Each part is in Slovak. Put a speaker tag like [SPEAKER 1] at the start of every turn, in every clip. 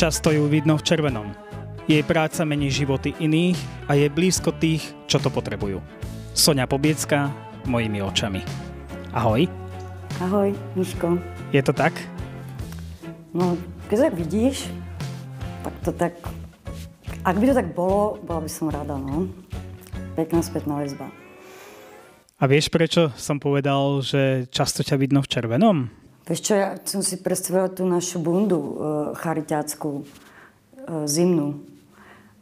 [SPEAKER 1] Často ju vidno v červenom. Jej práca mení životy iných a je blízko tých, čo to potrebujú. Sonia Pobiecka, mojimi očami. Ahoj.
[SPEAKER 2] Ahoj, Miško.
[SPEAKER 1] Je to tak?
[SPEAKER 2] No, keď tak vidíš, tak to tak... Ak by to tak bolo, bola by som rada, no. Pekná spätná väzba.
[SPEAKER 1] A vieš, prečo som povedal, že často ťa vidno v červenom?
[SPEAKER 2] Vieš čo, ja som si predstavila tú našu bundu e, charitácku, e, zimnú.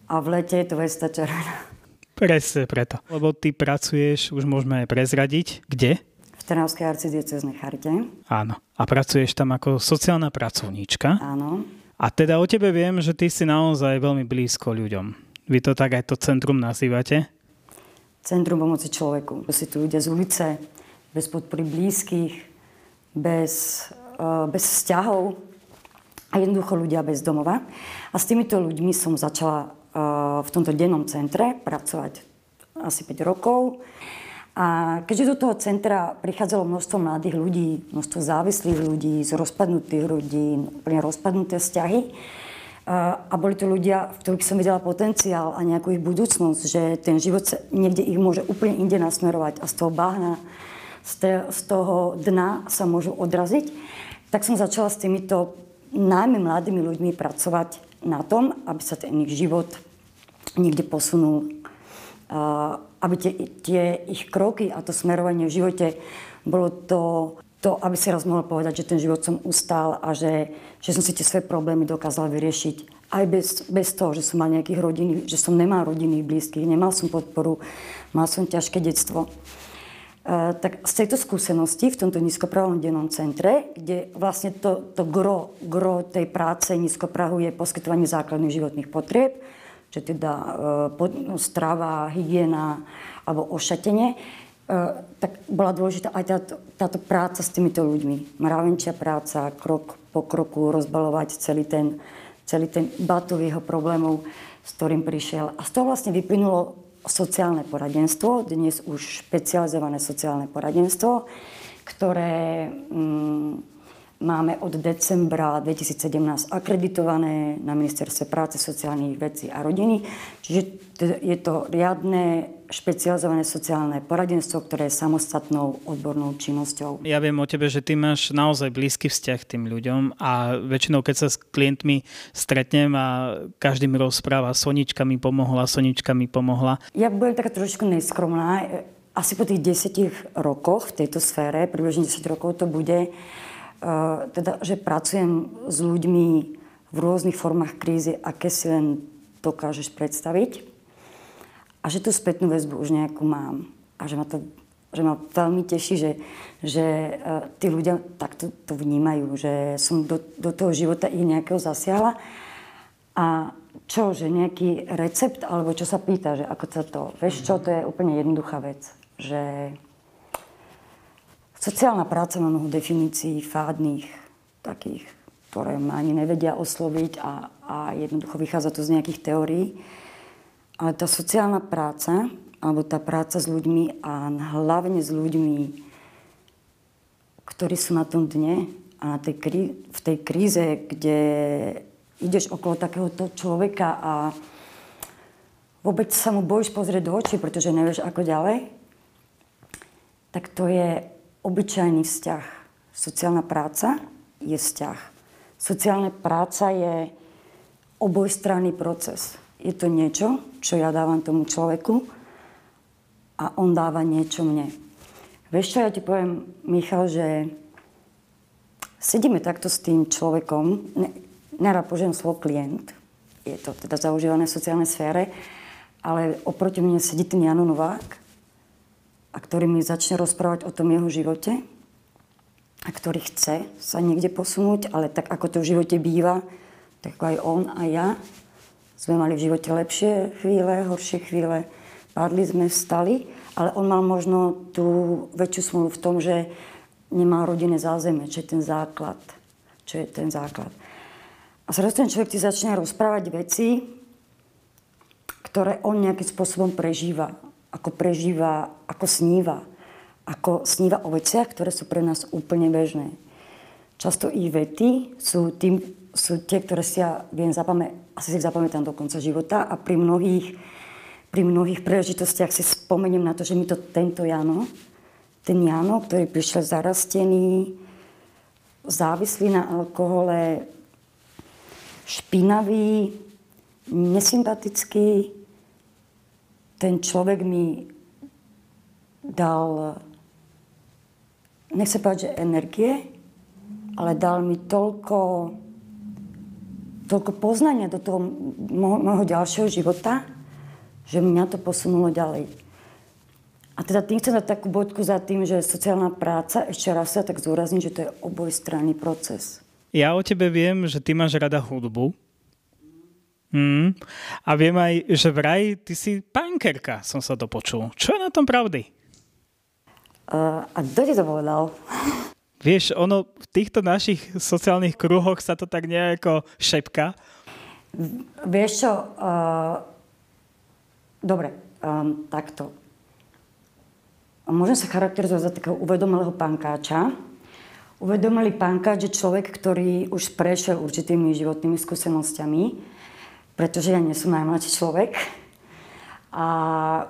[SPEAKER 2] A v lete je to vesta červená.
[SPEAKER 1] Presne preto. Lebo ty pracuješ, už môžeme aj prezradiť, kde?
[SPEAKER 2] V Trnavskej arcidieceznej charite.
[SPEAKER 1] Áno. A pracuješ tam ako sociálna pracovníčka.
[SPEAKER 2] Áno.
[SPEAKER 1] A teda o tebe viem, že ty si naozaj veľmi blízko ľuďom. Vy to tak aj to centrum nazývate?
[SPEAKER 2] Centrum pomoci človeku. Si tu ľudia z ulice, bez podpory blízkych, bez, uh, bez vzťahov a jednoducho ľudia bez domova. A s týmito ľuďmi som začala uh, v tomto dennom centre pracovať asi 5 rokov. A keďže do toho centra prichádzalo množstvo mladých ľudí, množstvo závislých ľudí, z rozpadnutých ľudí, úplne rozpadnuté vzťahy, a boli to ľudia, v ktorých som videla potenciál a nejakú ich budúcnosť, že ten život niekde ich môže úplne inde nasmerovať a z toho bahna, z toho dna sa môžu odraziť. Tak som začala s týmito najmä mladými ľuďmi pracovať na tom, aby sa ten ich život niekde posunul. Aby tie, tie ich kroky a to smerovanie v živote bolo to to, aby si raz mohol povedať, že ten život som ustál a že, že som si tie svoje problémy dokázala vyriešiť. Aj bez, bez toho, že som mal nejakých rodiny, že som nemal rodinných blízkych, nemal som podporu, mal som ťažké detstvo. Uh, tak z tejto skúsenosti v tomto nízkoprahovom dennom centre, kde vlastne to, to gro, gro tej práce nízkoprahu je poskytovanie základných životných potrieb, že teda no, strava, hygiena alebo ošatenie, Uh, tak bola dôležitá aj táto, táto práca s týmito ľuďmi. Mravenčia práca, krok po kroku rozbalovať celý ten, celý ten batov jeho problémov, s ktorým prišiel. A z toho vlastne vyplynulo sociálne poradenstvo, dnes už špecializované sociálne poradenstvo, ktoré mm, máme od decembra 2017 akreditované na Ministerstve práce, sociálnych vecí a rodiny. Čiže je to riadne špecializované sociálne poradenstvo, ktoré je samostatnou odbornou činnosťou.
[SPEAKER 1] Ja viem o tebe, že ty máš naozaj blízky vzťah k tým ľuďom a väčšinou, keď sa s klientmi stretnem a každý mi rozpráva, Sonička mi pomohla, Sonička mi pomohla.
[SPEAKER 2] Ja budem taká trošku neskromná. Asi po tých desiatich rokoch v tejto sfére, približne 10 rokov to bude, teda, že pracujem s ľuďmi v rôznych formách krízy, aké si len dokážeš predstaviť a že tú spätnú väzbu už nejakú mám. A že ma to že ma veľmi teší, že, že uh, tí ľudia takto to vnímajú, že som do, do toho života ich nejakého zasiahla. A čo, že nejaký recept, alebo čo sa pýta, že ako sa to... Vieš čo, to je úplne jednoduchá vec. Že sociálna práca má mnoho definícií fádnych, takých, ktoré ma ani nevedia osloviť a, a jednoducho vychádza to z nejakých teórií. Ale tá sociálna práca, alebo tá práca s ľuďmi a hlavne s ľuďmi, ktorí sú na tom dne a na tej krí, v tej kríze, kde ideš okolo takéhoto človeka a vôbec sa mu bojíš pozrieť do očí, pretože nevieš ako ďalej, tak to je obyčajný vzťah. Sociálna práca je vzťah. Sociálna práca je obojstranný proces je to niečo, čo ja dávam tomu človeku a on dáva niečo mne. Vieš čo, ja ti poviem, Michal, že sedíme takto s tým človekom, ne, nerad požijem slovo klient, je to teda zaužívané v sociálnej sfére, ale oproti mne sedí ten Jano Novák, a ktorý mi začne rozprávať o tom jeho živote a ktorý chce sa niekde posunúť, ale tak ako to v živote býva, tak aj on a ja sme mali v živote lepšie chvíle, horšie chvíle. Padli sme, vstali, ale on mal možno tú väčšiu smolu v tom, že nemá rodinné zázemie, čo je ten základ. Čo je ten základ. A zrazu ten človek ti začne rozprávať veci, ktoré on nejakým spôsobom prežíva. Ako prežíva, ako sníva. Ako sníva o veciach, ktoré sú pre nás úplne bežné. Často ich vety sú tým sú tie, ktoré si ja viem zapamätať, asi si zapamätám do konca života a pri mnohých, pri mnohých príležitostiach si spomeniem na to, že mi to tento Jano, ten Jano, ktorý prišiel zarastený, závislý na alkohole, špinavý, nesympatický, ten človek mi dal, nechcem povedať, že energie, ale dal mi toľko, toľko poznania do toho môjho ďalšieho života, že mňa to posunulo ďalej. A teda tým chcem dať takú bodku za tým, že sociálna práca, ešte raz sa tak zúrazním, že to je obojstranný proces.
[SPEAKER 1] Ja o tebe viem, že ty máš rada hudbu. Mm. A viem aj, že vraj ty si punkerka, som sa to počul. Čo je na tom pravdy?
[SPEAKER 2] Uh, a kto ti to povedal?
[SPEAKER 1] Vieš, ono v týchto našich sociálnych kruhoch sa to tak nejako šepka.
[SPEAKER 2] Vieš čo, uh, dobre, um, takto. Môžem sa charakterizovať za takého uvedomelého pankáča. Uvedomelý pankáč je človek, ktorý už prešiel určitými životnými skúsenostiami, pretože ja nie som najmladší človek. A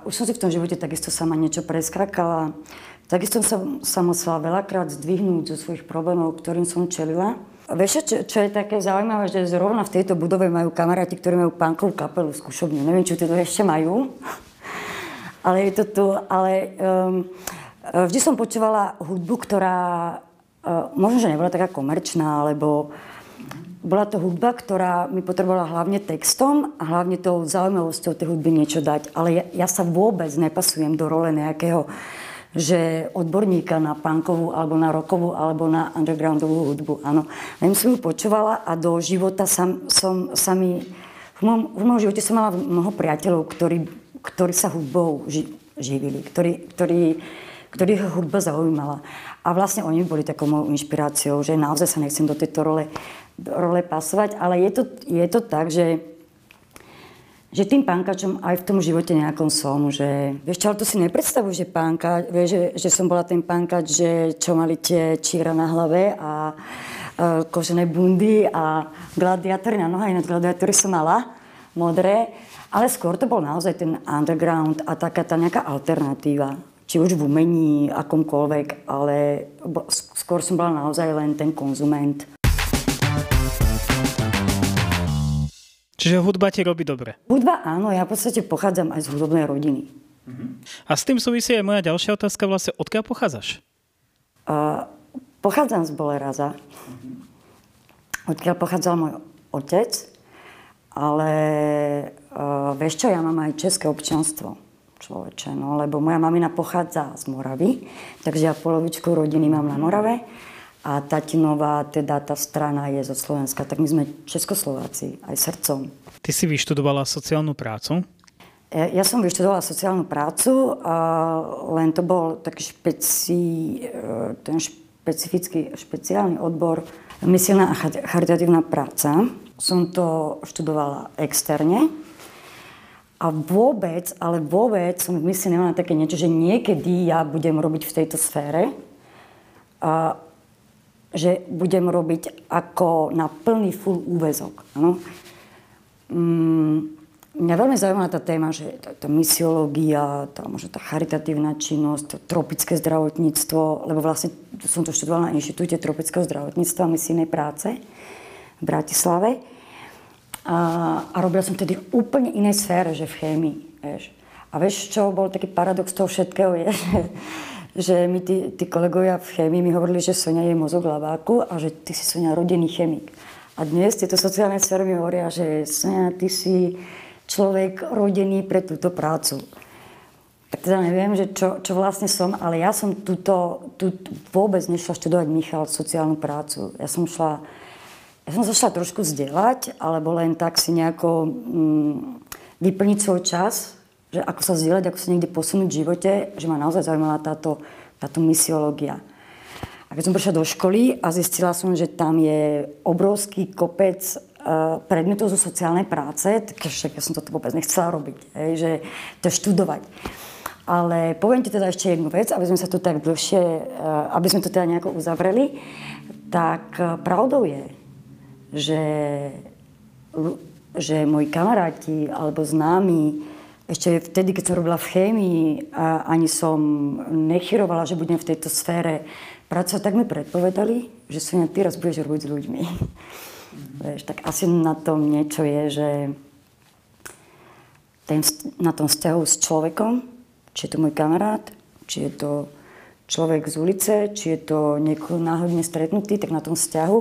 [SPEAKER 2] už som si v tom živote takisto sama niečo preskrakala. Takisto som sa musela veľakrát zdvihnúť zo svojich problémov, ktorým som čelila. Vieš, čo, čo je také zaujímavé, že zrovna v tejto budove majú kamaráti, ktorí majú punkovú kapelu skúšobňu. Neviem, či to ešte majú, ale je to tu. Ale um, vždy som počúvala hudbu, ktorá uh, možno, že nebola taká komerčná, alebo bola to hudba, ktorá mi potrebovala hlavne textom a hlavne tou zaujímavosťou tej hudby niečo dať. Ale ja, ja sa vôbec nepasujem do role nejakého že odborníka na punkovú, alebo na rockovú, alebo na undergroundovú hudbu. Áno. Len som ju počúvala a do života som, som sa mi... V mojom, v mojom živote som mala mnoho priateľov, ktorí, ktorí sa hudbou ži, živili, ktorí, ktorí, ktorých hudba zaujímala. A vlastne oni boli takou mojou inšpiráciou, že naozaj sa nechcem do tejto role, role pasovať, ale je to, je to tak, že že tým pánkačom aj v tom živote nejakom som, že vieš čo, ale to si nepredstavuj, že pánka, vieš, že, že som bola ten pánkač, že čo mali tie číra na hlave a uh, kožené bundy a gladiátory na noha, ináč gladiátory som mala, modré, ale skôr to bol naozaj ten underground a taká tá nejaká alternatíva, či už v umení, akomkoľvek, ale skôr som bola naozaj len ten konzument.
[SPEAKER 1] Čiže hudba ti robí dobre?
[SPEAKER 2] Hudba áno, ja v podstate pochádzam aj z hudobnej rodiny.
[SPEAKER 1] A s tým súvisí aj moja ďalšia otázka vlastne, odkiaľ pochádzaš?
[SPEAKER 2] Uh, pochádzam z Boleraza, odkiaľ pochádzal môj otec, ale uh, vieš čo, ja mám aj české občianstvo človeče, no, lebo moja mamina pochádza z Moravy, takže ja polovičku rodiny mám na Morave a tatinová, teda tá strana je zo Slovenska, tak my sme Českoslováci, aj srdcom.
[SPEAKER 1] Ty si vyštudovala sociálnu prácu?
[SPEAKER 2] Ja, som vyštudovala sociálnu prácu, a len to bol taký špeci, e, ten špecifický, špeciálny odbor misilná a charitatívna práca. Som to študovala externe. A vôbec, ale vôbec som v mysli nemala také niečo, že niekedy ja budem robiť v tejto sfére. A že budem robiť ako na plný full úvezok. Ano? Mm, mňa veľmi zaujímavá tá téma, že tá, tá misiológia, tá, možno tá charitatívna činnosť, tropické zdravotníctvo, lebo vlastne som to študovala na Inštitúte tropického zdravotníctva a misijnej práce v Bratislave. A, a robila som tedy v úplne inej sfére, že v chémii. Vieš. A vieš, čo bol taký paradox toho všetkého, je, že že mi tí, tí kolegovia v chémii mi hovorili, že Sonia je mozog laváku a že ty si Sonia rodený chemik. A dnes tieto sociálne sféry mi hovoria, že Sonia, ty si človek rodený pre túto prácu. Tak teda neviem, že čo, čo vlastne som, ale ja som túto, tú, vôbec nešla študovať Michal sociálnu prácu. Ja som šla, ja som sa trošku vzdelať, alebo len tak si nejako mm, vyplniť svoj čas že ako sa zdieľať, ako sa niekde posunúť v živote, že ma naozaj zaujímala táto, táto misiológia. A keď som prišla do školy a zistila som, že tam je obrovský kopec uh, predmetov zo sociálnej práce, tak ja som toto vôbec nechcela robiť, hej, že to študovať. Ale poviem ti teda ešte jednu vec, aby sme sa tu tak dlhšie, uh, aby sme to teda nejako uzavreli, tak uh, pravdou je, že, že moji kamaráti alebo známi ešte vtedy, keď som robila v chémii a ani som nechyrovala, že budem v tejto sfére pracovať, tak mi predpovedali, že sa ty raz budeš robiť s ľuďmi. Mm. Vieš, tak asi na tom niečo je, že ten, na tom vzťahu s človekom, či je to môj kamarát, či je to človek z ulice, či je to niekoho náhodne stretnutý, tak na tom vzťahu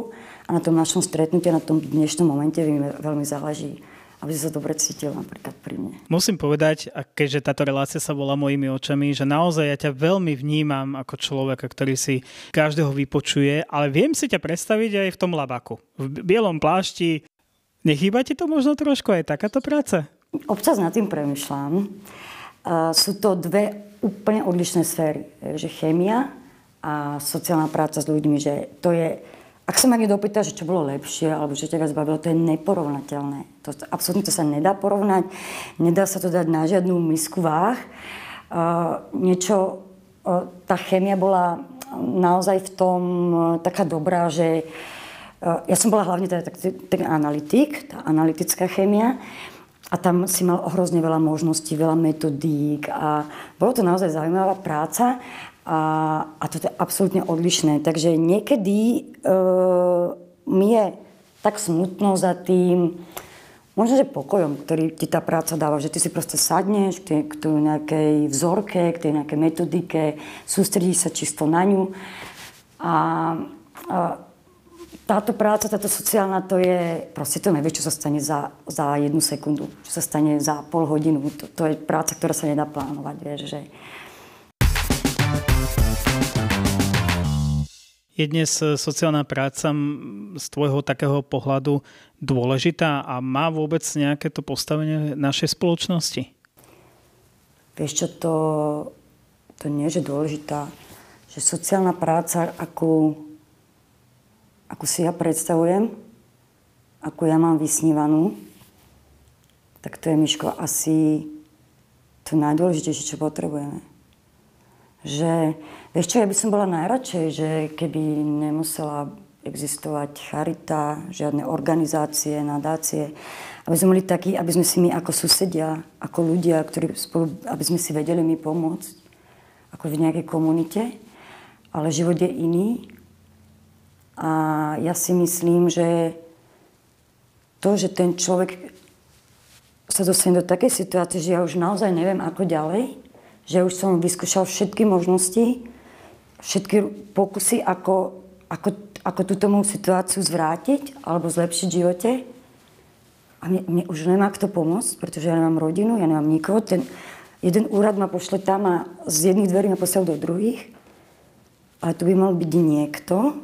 [SPEAKER 2] a na tom našom stretnutí, na tom dnešnom momente mi veľmi záleží aby sa dobre cítil napríklad pri mne.
[SPEAKER 1] Musím povedať, a keďže táto relácia sa volá mojimi očami, že naozaj ja ťa veľmi vnímam ako človeka, ktorý si každého vypočuje, ale viem si ťa predstaviť aj v tom labaku. V bielom plášti. Nechýba ti to možno trošku aj takáto práca?
[SPEAKER 2] Občas nad tým premyšľam. Sú to dve úplne odlišné sféry. Že chémia a sociálna práca s ľuďmi, že to je ak sa ma niekto opýta, že čo bolo lepšie, alebo čo ťa viac bavilo, to je neporovnateľné. To, absolútne to sa nedá porovnať, nedá sa to dať na žiadnu misku váh. Uh, niečo, uh, tá chémia bola naozaj v tom uh, taká dobrá, že uh, ja som bola hlavne teda ten analytik, tá analytická chémia, a tam si mal hrozne veľa možností, veľa metodík a bolo to naozaj zaujímavá práca a, a to je absolútne odlišné. Takže niekedy e, mi je tak smutno za tým, možno, že pokojom, ktorý ti tá práca dáva, že ty si proste sadneš k tej, k tej nejakej vzorke, k tej nejakej metodike, sústredíš sa čisto na ňu. A, a táto práca, táto sociálna, to je proste to nevie, čo sa stane za, za jednu sekundu, čo sa stane za pol hodinu. To, to je práca, ktorá sa nedá plánovať, vieš, že
[SPEAKER 1] Je dnes e, sociálna práca z tvojho takého pohľadu dôležitá a má vôbec nejaké to postavenie našej spoločnosti?
[SPEAKER 2] Vieš čo, to, to nie je dôležitá. Že sociálna práca, akú, akú si ja predstavujem, akú ja mám vysnívanú, tak to je, Miško, asi to najdôležitejšie, čo potrebujeme. Že Vieš čo, ja by som bola najradšej, že keby nemusela existovať charita, žiadne organizácie, nadácie, aby sme boli takí, aby sme si my ako susedia, ako ľudia, ktorí spolu, aby sme si vedeli mi pomôcť, ako v nejakej komunite, ale život je iný. A ja si myslím, že to, že ten človek sa dostane do takej situácie, že ja už naozaj neviem, ako ďalej, že už som vyskúšal všetky možnosti, všetky pokusy, ako, ako, ako túto moju situáciu zvrátiť alebo zlepšiť v živote. A mne, mne už nemá kto pomôcť, pretože ja nemám rodinu, ja nemám nikoho. Ten jeden úrad ma pošle tam a z jedných dverí ma posiel do druhých. Ale tu by mal byť niekto,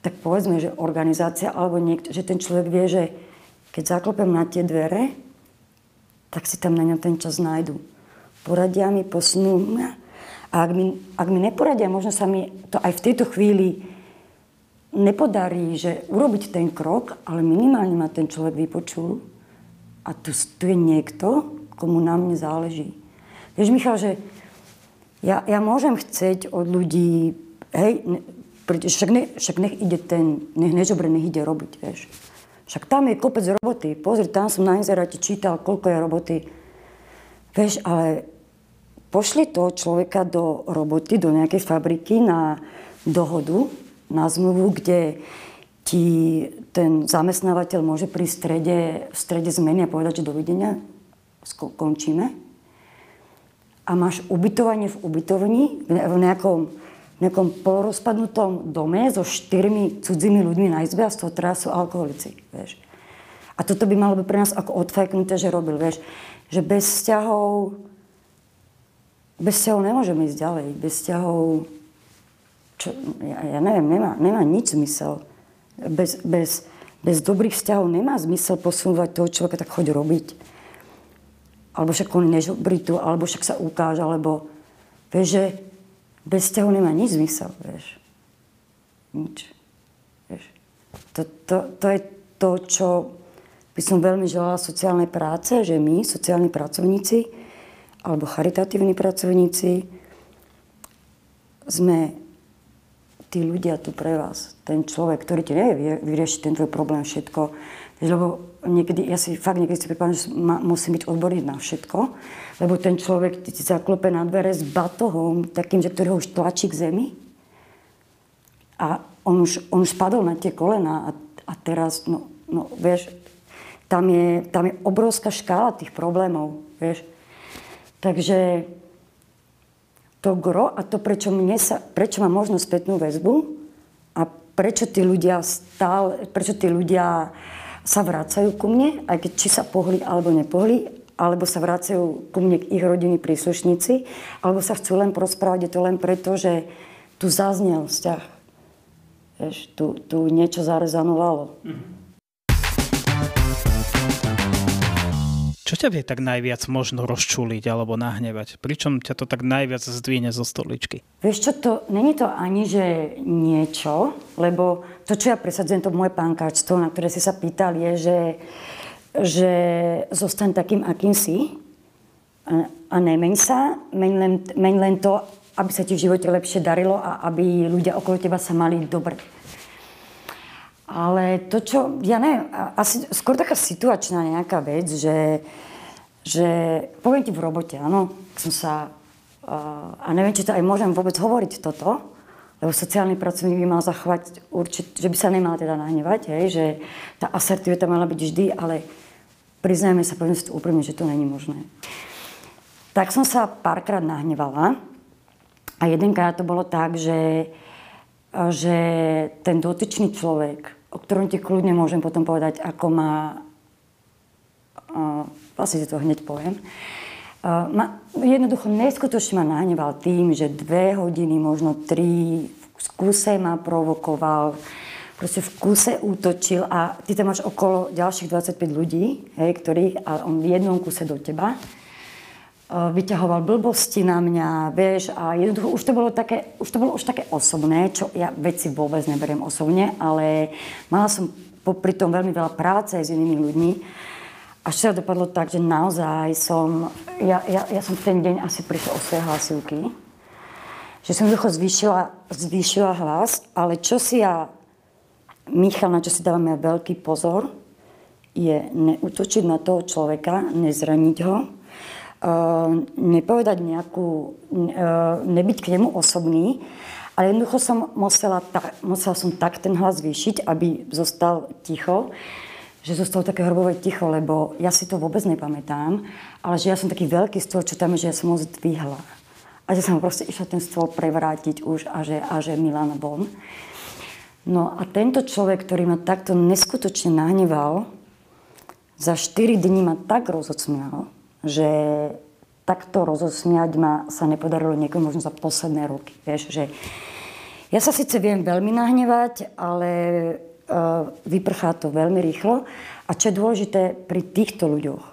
[SPEAKER 2] tak povedzme, že organizácia alebo niekto, že ten človek vie, že keď zaklopem na tie dvere, tak si tam na ňa ten čas nájdu. Poradia mi, posunú mňa a ak mi, ak mi neporadia, možno sa mi to aj v tejto chvíli nepodarí, že urobiť ten krok, ale minimálne ma ten človek vypočul a tu, tu je niekto, komu na mne záleží. Vieš, Michal, že ja, ja môžem chceť od ľudí, hej, ne, však, ne, však nech ide ten, nech nežobre, nech ide robiť, vieš. Však tam je kopec roboty. Pozri, tam som na inzeráte čítal, koľko je roboty. Vieš, ale pošli toho človeka do roboty, do nejakej fabriky na dohodu, na zmluvu, kde ti ten zamestnávateľ môže pri strede, v strede zmeny a povedať, že dovidenia, končíme. A máš ubytovanie v ubytovni, v nejakom, nejakom polorozpadnutom dome so štyrmi cudzími ľuďmi na izbe a z toho teraz sú alkoholici. Vieš. A toto by malo byť pre nás ako odfajknuté, že robil. Vieš. Že bez vzťahov, bez vzťahov nemôžeme ísť ďalej. Bez vzťahov, čo, ja, ja neviem, nemá, nemá nič zmysel. Bez, bez, bez dobrých vzťahov nemá zmysel posúvať toho človeka, tak choď robiť. Alebo však on nežobrí tu, alebo však sa ukáže, alebo vieš, že bez vzťahu nemá nič zmysel, vieš. Nič. Vieš. To, to, to je to, čo by som veľmi želala sociálnej práce, že my, sociálni pracovníci, alebo charitatívni pracovníci sme tí ľudia tu pre vás, ten človek, ktorý ti nevie vyriešiť ten tvoj problém, všetko. Lebo niekedy, ja si fakt niekedy si pripávam, že ma, musím byť odborný na všetko, lebo ten človek ti zaklope na dvere s batohom, takým, že ktorý už tlačí k zemi. A on už, on už spadol na tie kolena a, a teraz, no, no vieš, tam je, tam je obrovská škála tých problémov, vieš. Takže to gro a to, prečo, mne sa, prečo mám možnosť spätnú väzbu a prečo tí ľudia stále, prečo tí ľudia sa vracajú ku mne, aj keď či sa pohli alebo nepohli, alebo sa vracajú ku mne ich rodiny príslušníci, alebo sa chcú len prosprávať, je to len preto, že tu zaznel vzťah. Vieš, tu, tu niečo zarezanovalo. Mm-hmm.
[SPEAKER 1] Čo ťa vie tak najviac možno rozčuliť alebo nahnevať? Pričom ťa to tak najviac zdvihne zo stoličky?
[SPEAKER 2] Vieš čo, to, není to ani, že niečo, lebo to, čo ja presadzujem, to moje pánkačstvo, na ktoré si sa pýtal, je, že, že zostaň takým, akým si a, a nemeň sa, meň len, meň len to, aby sa ti v živote lepšie darilo a aby ľudia okolo teba sa mali dobre. Ale to, čo, ja neviem, asi skôr taká situačná nejaká vec, že, že poviem ti v robote, áno, som sa, a neviem, či to aj môžem vôbec hovoriť toto, lebo sociálny pracovník by mal zachovať určite, že by sa nemal teda nahnevať, hej, že tá asertivita mala byť vždy, ale priznajme sa, poviem si to úprimne, že to není možné. Tak som sa párkrát nahnevala a jedenkrát to bolo tak, že, že ten dotyčný človek o ktorom ti kľudne môžem potom povedať, ako má... Vlastne si to hneď poviem. Ma, jednoducho neskutočne ma nahneval tým, že dve hodiny, možno tri v kuse ma provokoval, proste v kuse útočil a ty tam máš okolo ďalších 25 ľudí, hej, ktorých, a on v jednom kuse do teba vyťahoval blbosti na mňa, vieš, a jednoducho už to bolo také, už to bolo už také osobné, čo ja veci vôbec neberiem osobne, ale mala som popri tom veľmi veľa práce s inými ľuďmi a včera dopadlo tak, že naozaj som, ja, ja, ja som ten deň asi prišla o svoje hlasivky, že som jednoducho zvýšila, zvýšila hlas, ale čo si ja, Michal, na čo si dávame veľký pozor, je neútočiť na toho človeka, nezraniť ho, nepovedať nejakú, ehm, nebyť k nemu osobný, ale jednoducho som musela, ta, musela som tak ten hlas zvýšiť, aby zostal ticho, že zostalo také hrobové ticho, lebo ja si to vôbec nepamätám, ale že ja som taký veľký stôl, čo tam je, že ja som ho zdvihla. A že som proste išla ten stôl prevrátiť už a že, a že Milan von. No a tento človek, ktorý ma takto neskutočne nahneval, za 4 dní ma tak rozocmial, že takto rozosmiať ma sa nepodarilo niekomu možno za posledné roky. Vieš, že ja sa síce viem veľmi nahnevať, ale uh, vyprchá to veľmi rýchlo. A čo je dôležité pri týchto ľuďoch,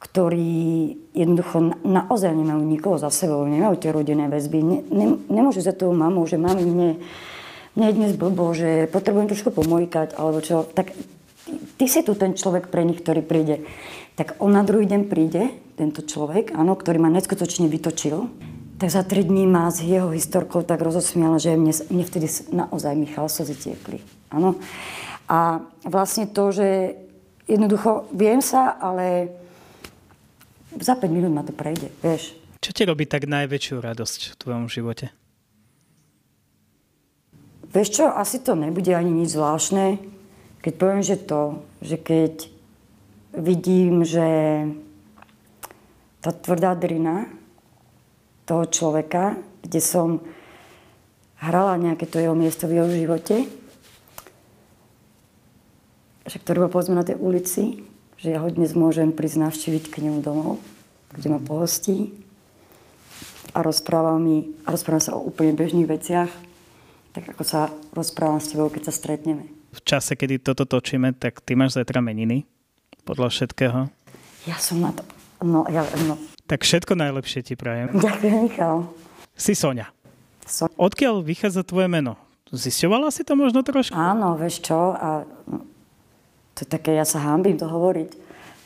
[SPEAKER 2] ktorí jednoducho naozaj nemajú nikoho za sebou, nemajú tie rodinné väzby, ne, ne, nemôžu za tou mamou, že mami, mne, mne je dnes blbo, že potrebujem trošku pomojkať, alebo čo, tak ty si tu ten človek pre nich, ktorý príde tak on na druhý deň príde, tento človek, áno, ktorý ma neskutočne vytočil, tak za tri dní ma s jeho historkou tak rozosmiala, že mne, mne vtedy naozaj Michal slzy tiekli. Áno. A vlastne to, že jednoducho viem sa, ale za 5 minút ma to prejde, vieš.
[SPEAKER 1] Čo ti robí tak najväčšiu radosť v tvojom živote?
[SPEAKER 2] Vieš čo, asi to nebude ani nič zvláštne, keď poviem, že to, že keď vidím, že tá tvrdá drina toho človeka, kde som hrala nejaké to jeho miesto v jeho živote, že ktorý bol povedzme na tej ulici, že ja ho dnes môžem prísť navštíviť k nemu domov, kde ma pohostí a rozpráva mi, a rozpráva sa o úplne bežných veciach, tak ako sa rozprávam s tebou, keď sa stretneme.
[SPEAKER 1] V čase, kedy toto točíme, tak ty máš zajtra meniny podľa všetkého?
[SPEAKER 2] Ja som na to... No, ja, no.
[SPEAKER 1] Tak všetko najlepšie ti prajem.
[SPEAKER 2] Ďakujem, Michal.
[SPEAKER 1] Si Sonia. So... Odkiaľ vychádza tvoje meno? Zisťovala si to možno trošku?
[SPEAKER 2] Áno, vieš čo? A to je také, ja sa hámbim to hovoriť.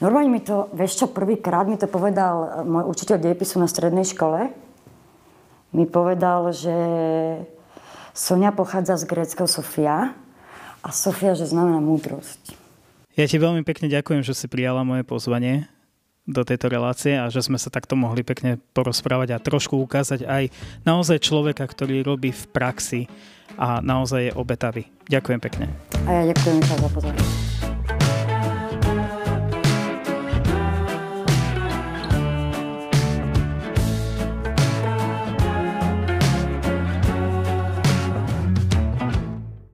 [SPEAKER 2] Normálne mi to, vieš čo, prvýkrát mi to povedal môj učiteľ dejepisu na strednej škole. Mi povedal, že Sonia pochádza z gréckého Sofia a Sofia, že znamená múdrosť.
[SPEAKER 1] Ja ti veľmi pekne ďakujem, že si prijala moje pozvanie do tejto relácie a že sme sa takto mohli pekne porozprávať a trošku ukázať aj naozaj človeka, ktorý robí v praxi a naozaj je obetavý. Ďakujem pekne.
[SPEAKER 2] A ja ďakujem za pozornosť.